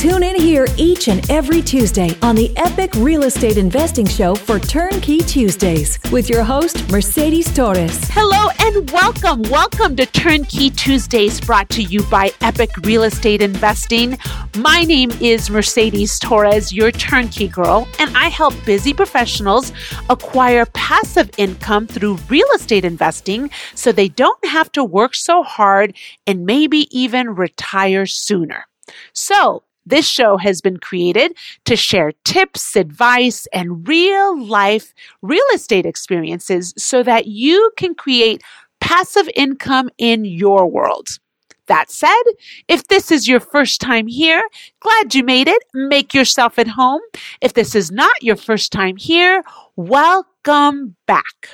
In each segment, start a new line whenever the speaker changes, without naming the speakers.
Tune in here each and every Tuesday on the Epic Real Estate Investing Show for Turnkey Tuesdays with your host, Mercedes Torres.
Hello and welcome. Welcome to Turnkey Tuesdays brought to you by Epic Real Estate Investing. My name is Mercedes Torres, your turnkey girl, and I help busy professionals acquire passive income through real estate investing so they don't have to work so hard and maybe even retire sooner. So, this show has been created to share tips, advice, and real life real estate experiences so that you can create passive income in your world. That said, if this is your first time here, glad you made it. Make yourself at home. If this is not your first time here, welcome back.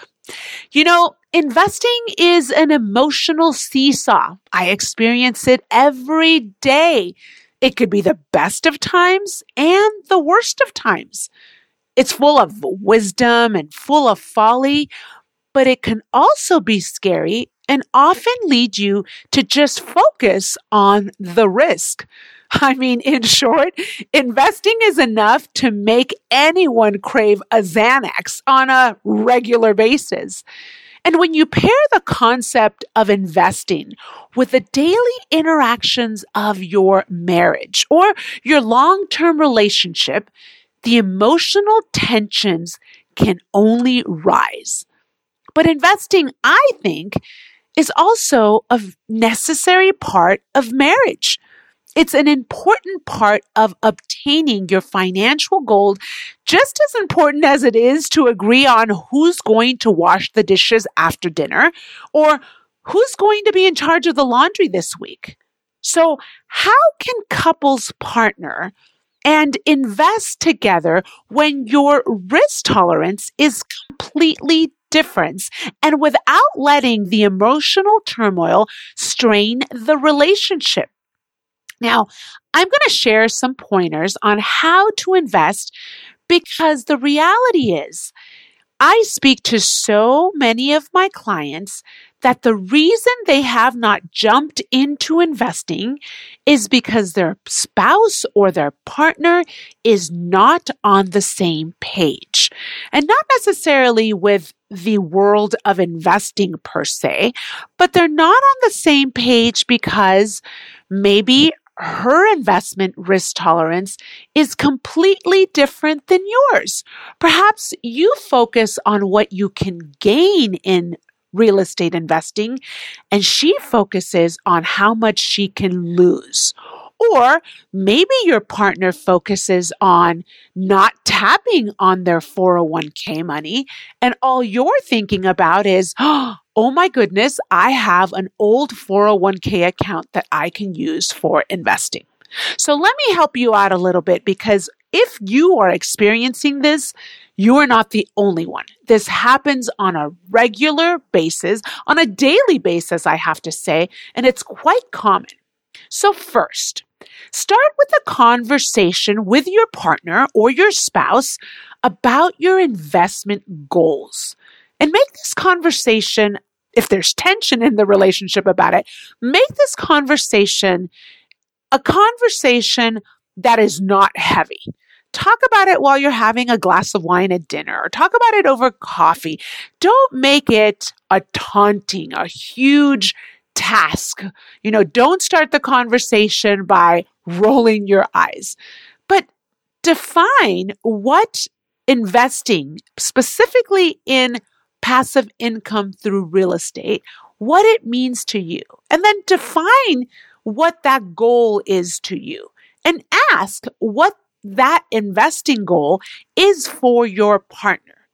You know, investing is an emotional seesaw. I experience it every day. It could be the best of times and the worst of times. It's full of wisdom and full of folly, but it can also be scary and often lead you to just focus on the risk. I mean, in short, investing is enough to make anyone crave a Xanax on a regular basis. And when you pair the concept of investing with the daily interactions of your marriage or your long term relationship, the emotional tensions can only rise. But investing, I think, is also a necessary part of marriage. It's an important part of obtaining your financial goal, just as important as it is to agree on who's going to wash the dishes after dinner or who's going to be in charge of the laundry this week. So, how can couples partner and invest together when your risk tolerance is completely different and without letting the emotional turmoil strain the relationship? Now, I'm going to share some pointers on how to invest because the reality is, I speak to so many of my clients that the reason they have not jumped into investing is because their spouse or their partner is not on the same page. And not necessarily with the world of investing per se, but they're not on the same page because maybe her investment risk tolerance is completely different than yours. Perhaps you focus on what you can gain in real estate investing and she focuses on how much she can lose. Or maybe your partner focuses on not tapping on their 401k money, and all you're thinking about is, oh, my goodness, I have an old 401k account that I can use for investing. So let me help you out a little bit because if you are experiencing this, you are not the only one. This happens on a regular basis, on a daily basis, I have to say, and it's quite common. So first, start with a conversation with your partner or your spouse about your investment goals and make this conversation if there's tension in the relationship about it, make this conversation a conversation that is not heavy. talk about it while you're having a glass of wine at dinner or talk about it over coffee. Don't make it a taunting, a huge task. You know, don't start the conversation by rolling your eyes, but define what investing specifically in passive income through real estate, what it means to you, and then define what that goal is to you and ask what that investing goal is for your partner.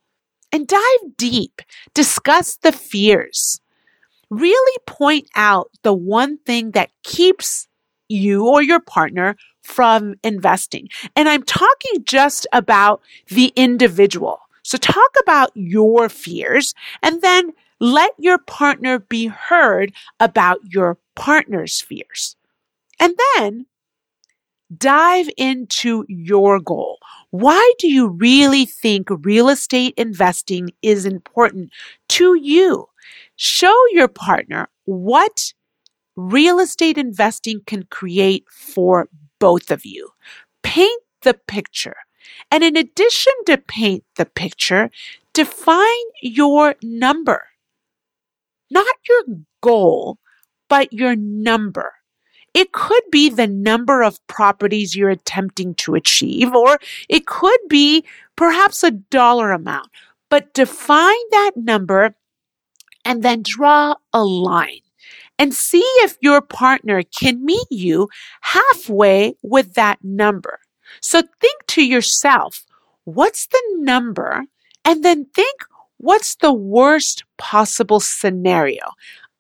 And dive deep, discuss the fears. Really point out the one thing that keeps you or your partner from investing. And I'm talking just about the individual. So talk about your fears and then let your partner be heard about your partner's fears. And then dive into your goal. Why do you really think real estate investing is important to you? Show your partner what real estate investing can create for both of you. Paint the picture. And in addition to paint the picture, define your number. Not your goal, but your number. It could be the number of properties you're attempting to achieve, or it could be perhaps a dollar amount. But define that number and then draw a line and see if your partner can meet you halfway with that number. So think to yourself, what's the number? And then think, what's the worst possible scenario?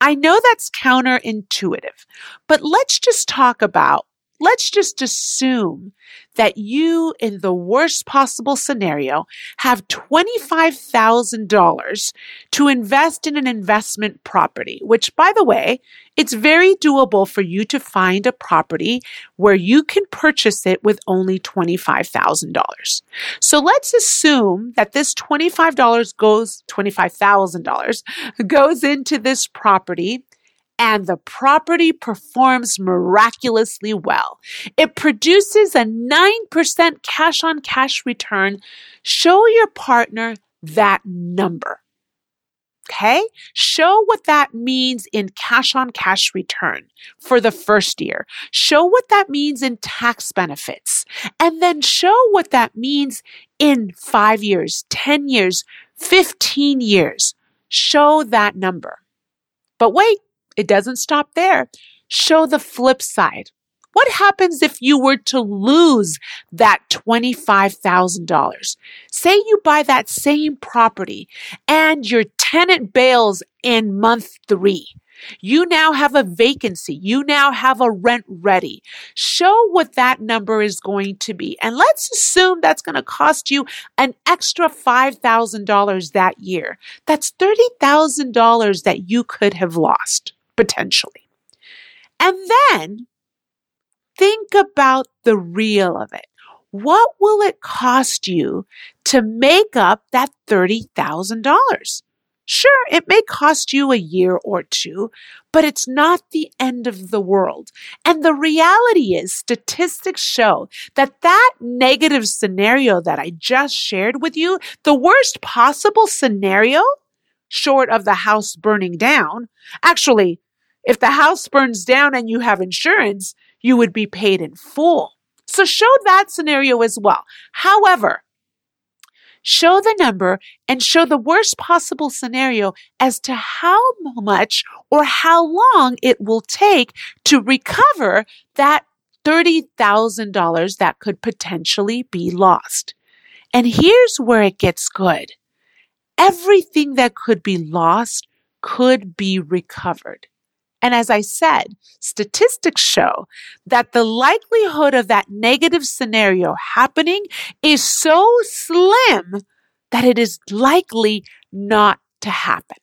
I know that's counterintuitive, but let's just talk about let's just assume that you, in the worst possible scenario, have $25,000 to invest in an investment property, which, by the way, it's very doable for you to find a property where you can purchase it with only $25,000. So let's assume that this $25 goes, $25,000 goes into this property and the property performs miraculously well. It produces a 9% cash on cash return. Show your partner that number. Okay. Show what that means in cash on cash return for the first year. Show what that means in tax benefits and then show what that means in five years, 10 years, 15 years. Show that number. But wait, it doesn't stop there. Show the flip side. What happens if you were to lose that $25,000? Say you buy that same property and your tenant bails in month three. You now have a vacancy. You now have a rent ready. Show what that number is going to be. And let's assume that's going to cost you an extra $5,000 that year. That's $30,000 that you could have lost potentially. And then think about the real of it. What will it cost you to make up that $30,000? Sure, it may cost you a year or two, but it's not the end of the world. And the reality is statistics show that that negative scenario that I just shared with you, the worst possible scenario, short of the house burning down, actually, if the house burns down and you have insurance, you would be paid in full. So show that scenario as well. However, show the number and show the worst possible scenario as to how much or how long it will take to recover that $30,000 that could potentially be lost. And here's where it gets good. Everything that could be lost could be recovered. And as I said, statistics show that the likelihood of that negative scenario happening is so slim that it is likely not to happen.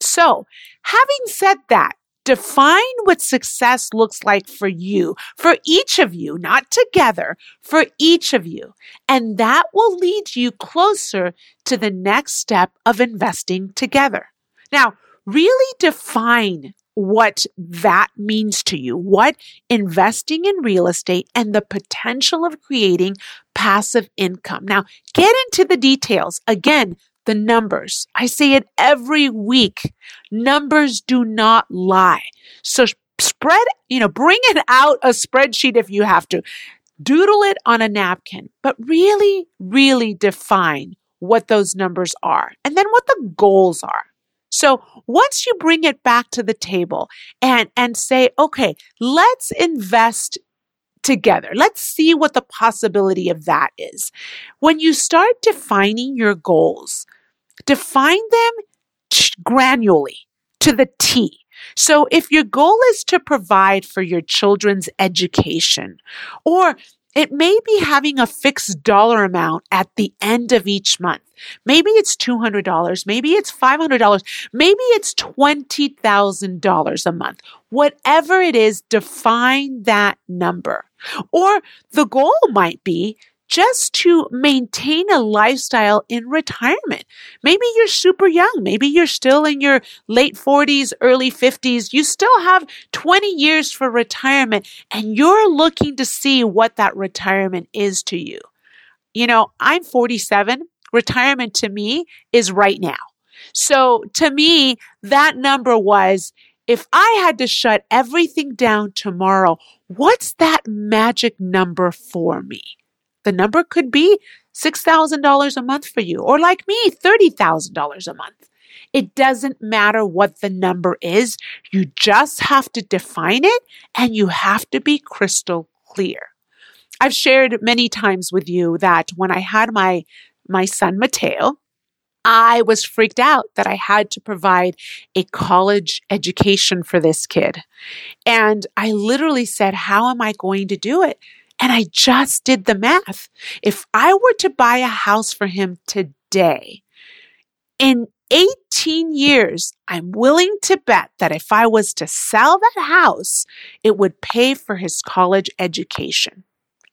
So, having said that, define what success looks like for you, for each of you, not together, for each of you. And that will lead you closer to the next step of investing together. Now, really define what that means to you, what investing in real estate and the potential of creating passive income. Now, get into the details. Again, the numbers. I say it every week. Numbers do not lie. So spread, you know, bring it out a spreadsheet if you have to. Doodle it on a napkin, but really, really define what those numbers are and then what the goals are. So once you bring it back to the table and, and say, okay, let's invest together. Let's see what the possibility of that is. When you start defining your goals, define them granularly to the T. So if your goal is to provide for your children's education or it may be having a fixed dollar amount at the end of each month. Maybe it's $200. Maybe it's $500. Maybe it's $20,000 a month. Whatever it is, define that number. Or the goal might be just to maintain a lifestyle in retirement. Maybe you're super young. Maybe you're still in your late 40s, early 50s. You still have 20 years for retirement and you're looking to see what that retirement is to you. You know, I'm 47. Retirement to me is right now. So to me, that number was if I had to shut everything down tomorrow, what's that magic number for me? The number could be $6,000 a month for you, or like me, $30,000 a month. It doesn't matter what the number is. You just have to define it and you have to be crystal clear. I've shared many times with you that when I had my, my son Mateo, I was freaked out that I had to provide a college education for this kid. And I literally said, How am I going to do it? And I just did the math. If I were to buy a house for him today, in 18 years, I'm willing to bet that if I was to sell that house, it would pay for his college education.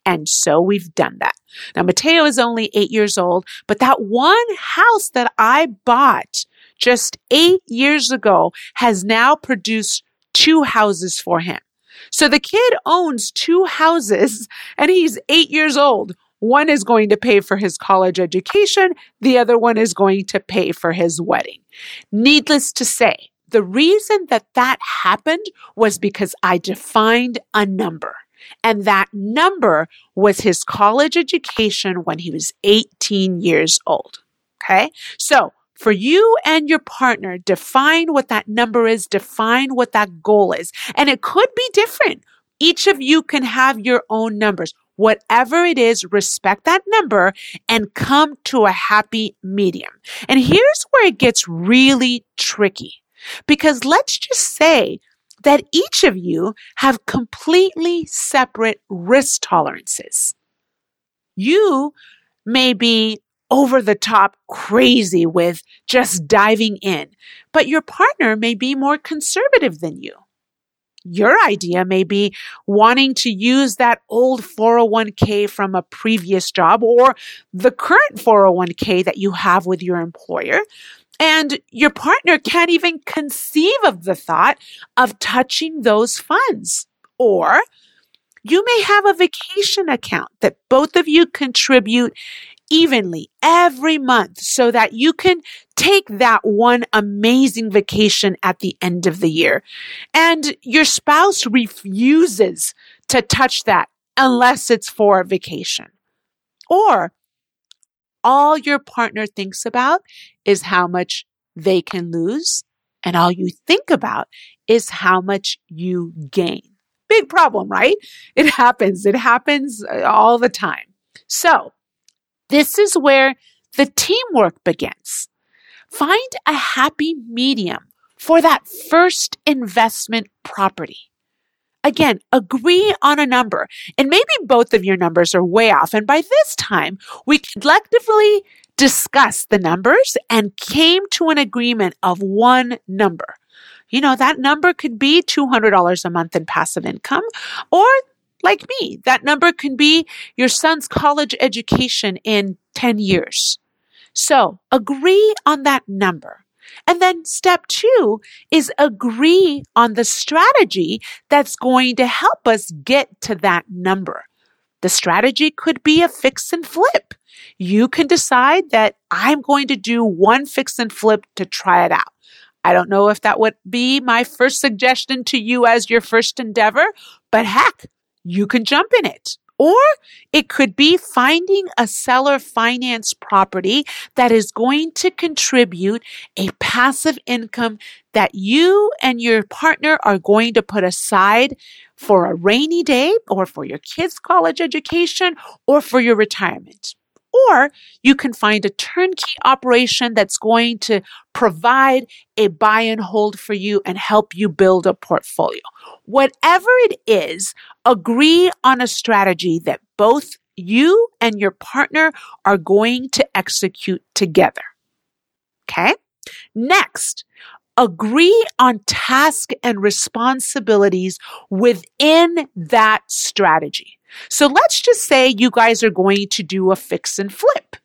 And so we've done that. Now, Mateo is only eight years old, but that one house that I bought just eight years ago has now produced two houses for him. So the kid owns two houses and he's eight years old. One is going to pay for his college education. The other one is going to pay for his wedding. Needless to say, the reason that that happened was because I defined a number. And that number was his college education when he was 18 years old. Okay. So for you and your partner, define what that number is, define what that goal is. And it could be different. Each of you can have your own numbers. Whatever it is, respect that number and come to a happy medium. And here's where it gets really tricky. Because let's just say that each of you have completely separate risk tolerances. You may be over the top crazy with just diving in, but your partner may be more conservative than you. Your idea may be wanting to use that old 401k from a previous job or the current 401k that you have with your employer. And your partner can't even conceive of the thought of touching those funds. Or you may have a vacation account that both of you contribute evenly every month so that you can take that one amazing vacation at the end of the year. And your spouse refuses to touch that unless it's for a vacation. Or all your partner thinks about is how much they can lose. And all you think about is how much you gain. Big problem, right? It happens. It happens uh, all the time. So this is where the teamwork begins. Find a happy medium for that first investment property. Again, agree on a number. And maybe both of your numbers are way off. And by this time, we collectively discussed the numbers and came to an agreement of one number. You know, that number could be $200 a month in passive income or like me. That number can be your son's college education in 10 years. So agree on that number. And then step two is agree on the strategy that's going to help us get to that number. The strategy could be a fix and flip. You can decide that I'm going to do one fix and flip to try it out. I don't know if that would be my first suggestion to you as your first endeavor, but heck, you can jump in it. Or it could be finding a seller finance property that is going to contribute a passive income that you and your partner are going to put aside for a rainy day or for your kids' college education or for your retirement. Or you can find a turnkey operation that's going to provide a buy and hold for you and help you build a portfolio. Whatever it is, agree on a strategy that both you and your partner are going to execute together. Okay. Next, agree on task and responsibilities within that strategy. So let's just say you guys are going to do a fix and flip.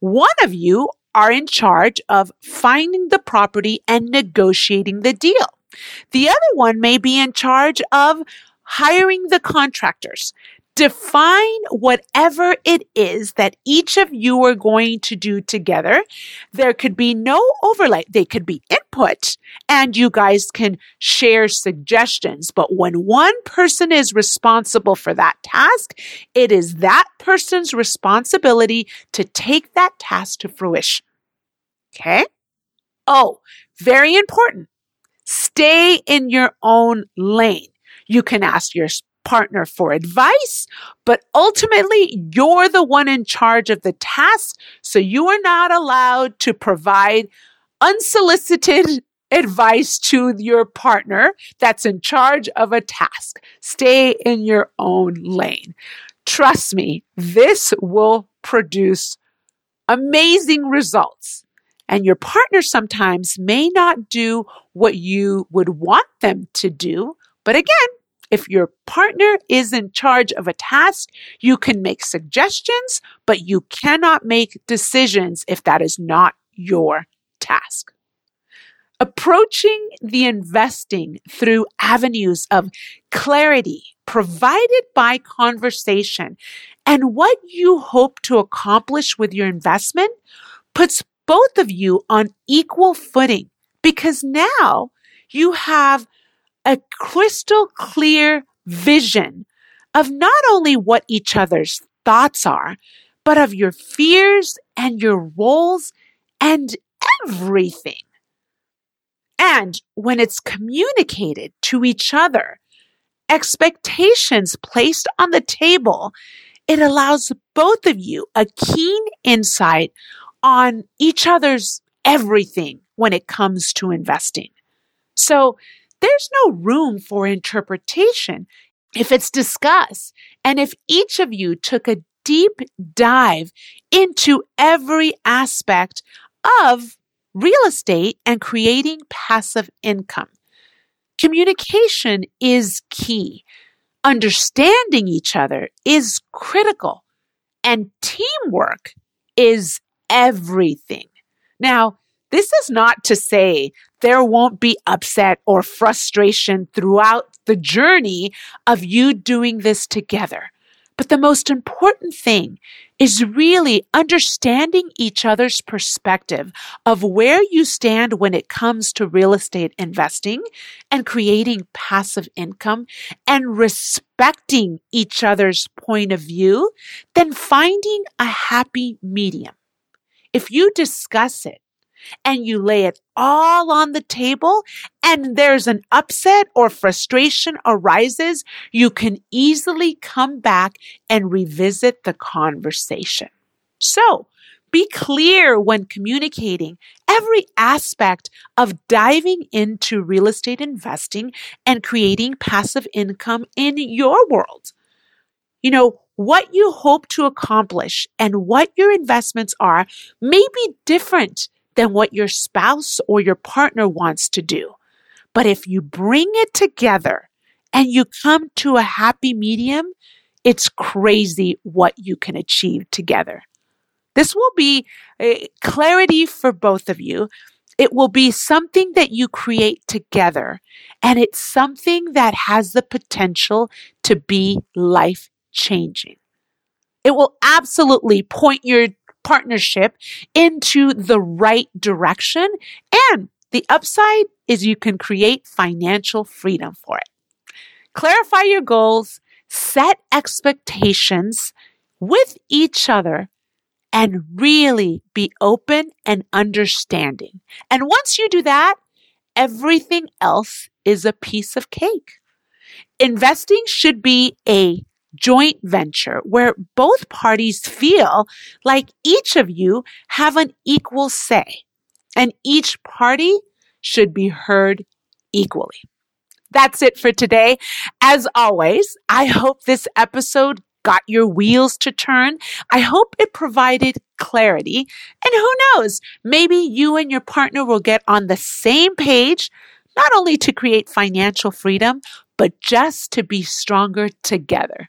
One of you are in charge of finding the property and negotiating the deal. The other one may be in charge of hiring the contractors. Define whatever it is that each of you are going to do together. There could be no overlay. They could be input and you guys can share suggestions. But when one person is responsible for that task, it is that person's responsibility to take that task to fruition. Okay. Oh, very important. Stay in your own lane. You can ask your partner for advice, but ultimately you're the one in charge of the task. So you are not allowed to provide unsolicited advice to your partner that's in charge of a task. Stay in your own lane. Trust me, this will produce amazing results. And your partner sometimes may not do what you would want them to do. But again, if your partner is in charge of a task, you can make suggestions, but you cannot make decisions if that is not your task. Approaching the investing through avenues of clarity provided by conversation and what you hope to accomplish with your investment puts both of you on equal footing because now you have a crystal clear vision of not only what each other's thoughts are, but of your fears and your roles and everything. And when it's communicated to each other, expectations placed on the table, it allows both of you a keen insight on each other's everything when it comes to investing. So there's no room for interpretation if it's discussed and if each of you took a deep dive into every aspect of real estate and creating passive income. Communication is key. Understanding each other is critical and teamwork is everything. Now, this is not to say there won't be upset or frustration throughout the journey of you doing this together. But the most important thing is really understanding each other's perspective of where you stand when it comes to real estate investing and creating passive income and respecting each other's point of view, then finding a happy medium. If you discuss it, and you lay it all on the table and there's an upset or frustration arises, you can easily come back and revisit the conversation. So, be clear when communicating every aspect of diving into real estate investing and creating passive income in your world. You know, what you hope to accomplish and what your investments are may be different than what your spouse or your partner wants to do. But if you bring it together and you come to a happy medium, it's crazy what you can achieve together. This will be eh, clarity for both of you. It will be something that you create together, and it's something that has the potential to be life changing. It will absolutely point your partnership into the right direction. And the upside is you can create financial freedom for it. Clarify your goals, set expectations with each other, and really be open and understanding. And once you do that, everything else is a piece of cake. Investing should be a joint venture where both parties feel like each of you have an equal say and each party should be heard equally. That's it for today. As always, I hope this episode got your wheels to turn. I hope it provided clarity. And who knows, maybe you and your partner will get on the same page, not only to create financial freedom, but just to be stronger together.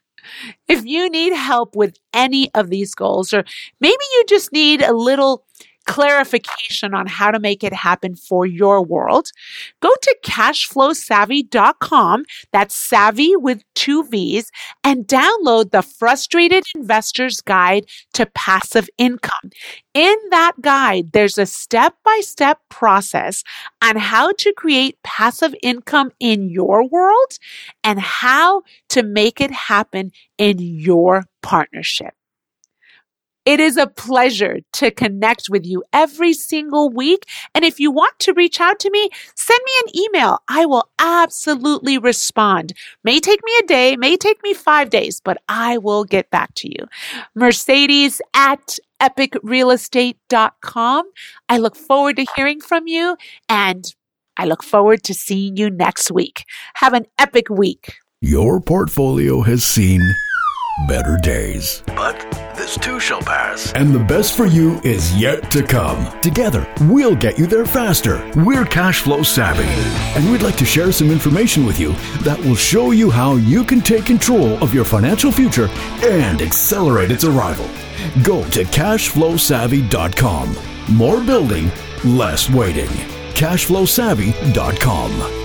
If you need help with any of these goals, or maybe you just need a little clarification on how to make it happen for your world, go to cashflowsavvy.com. That's savvy with two V's and download the frustrated investor's guide to passive income. In that guide, there's a step by step process on how to create passive income in your world and how to make it happen in your partnership. It is a pleasure to connect with you every single week. And if you want to reach out to me, send me an email. I will absolutely respond. May take me a day, may take me five days, but I will get back to you. Mercedes at epicrealestate.com. I look forward to hearing from you and I look forward to seeing you next week. Have an epic week.
Your portfolio has seen better days.
But this too shall pass.
And the best for you is yet to come. Together, we'll get you there faster. We're cash flow savvy, and we'd like to share some information with you that will show you how you can take control of your financial future and accelerate its arrival. Go to cashflowsavvy.com. More building, less waiting. cashflowsavvy.com.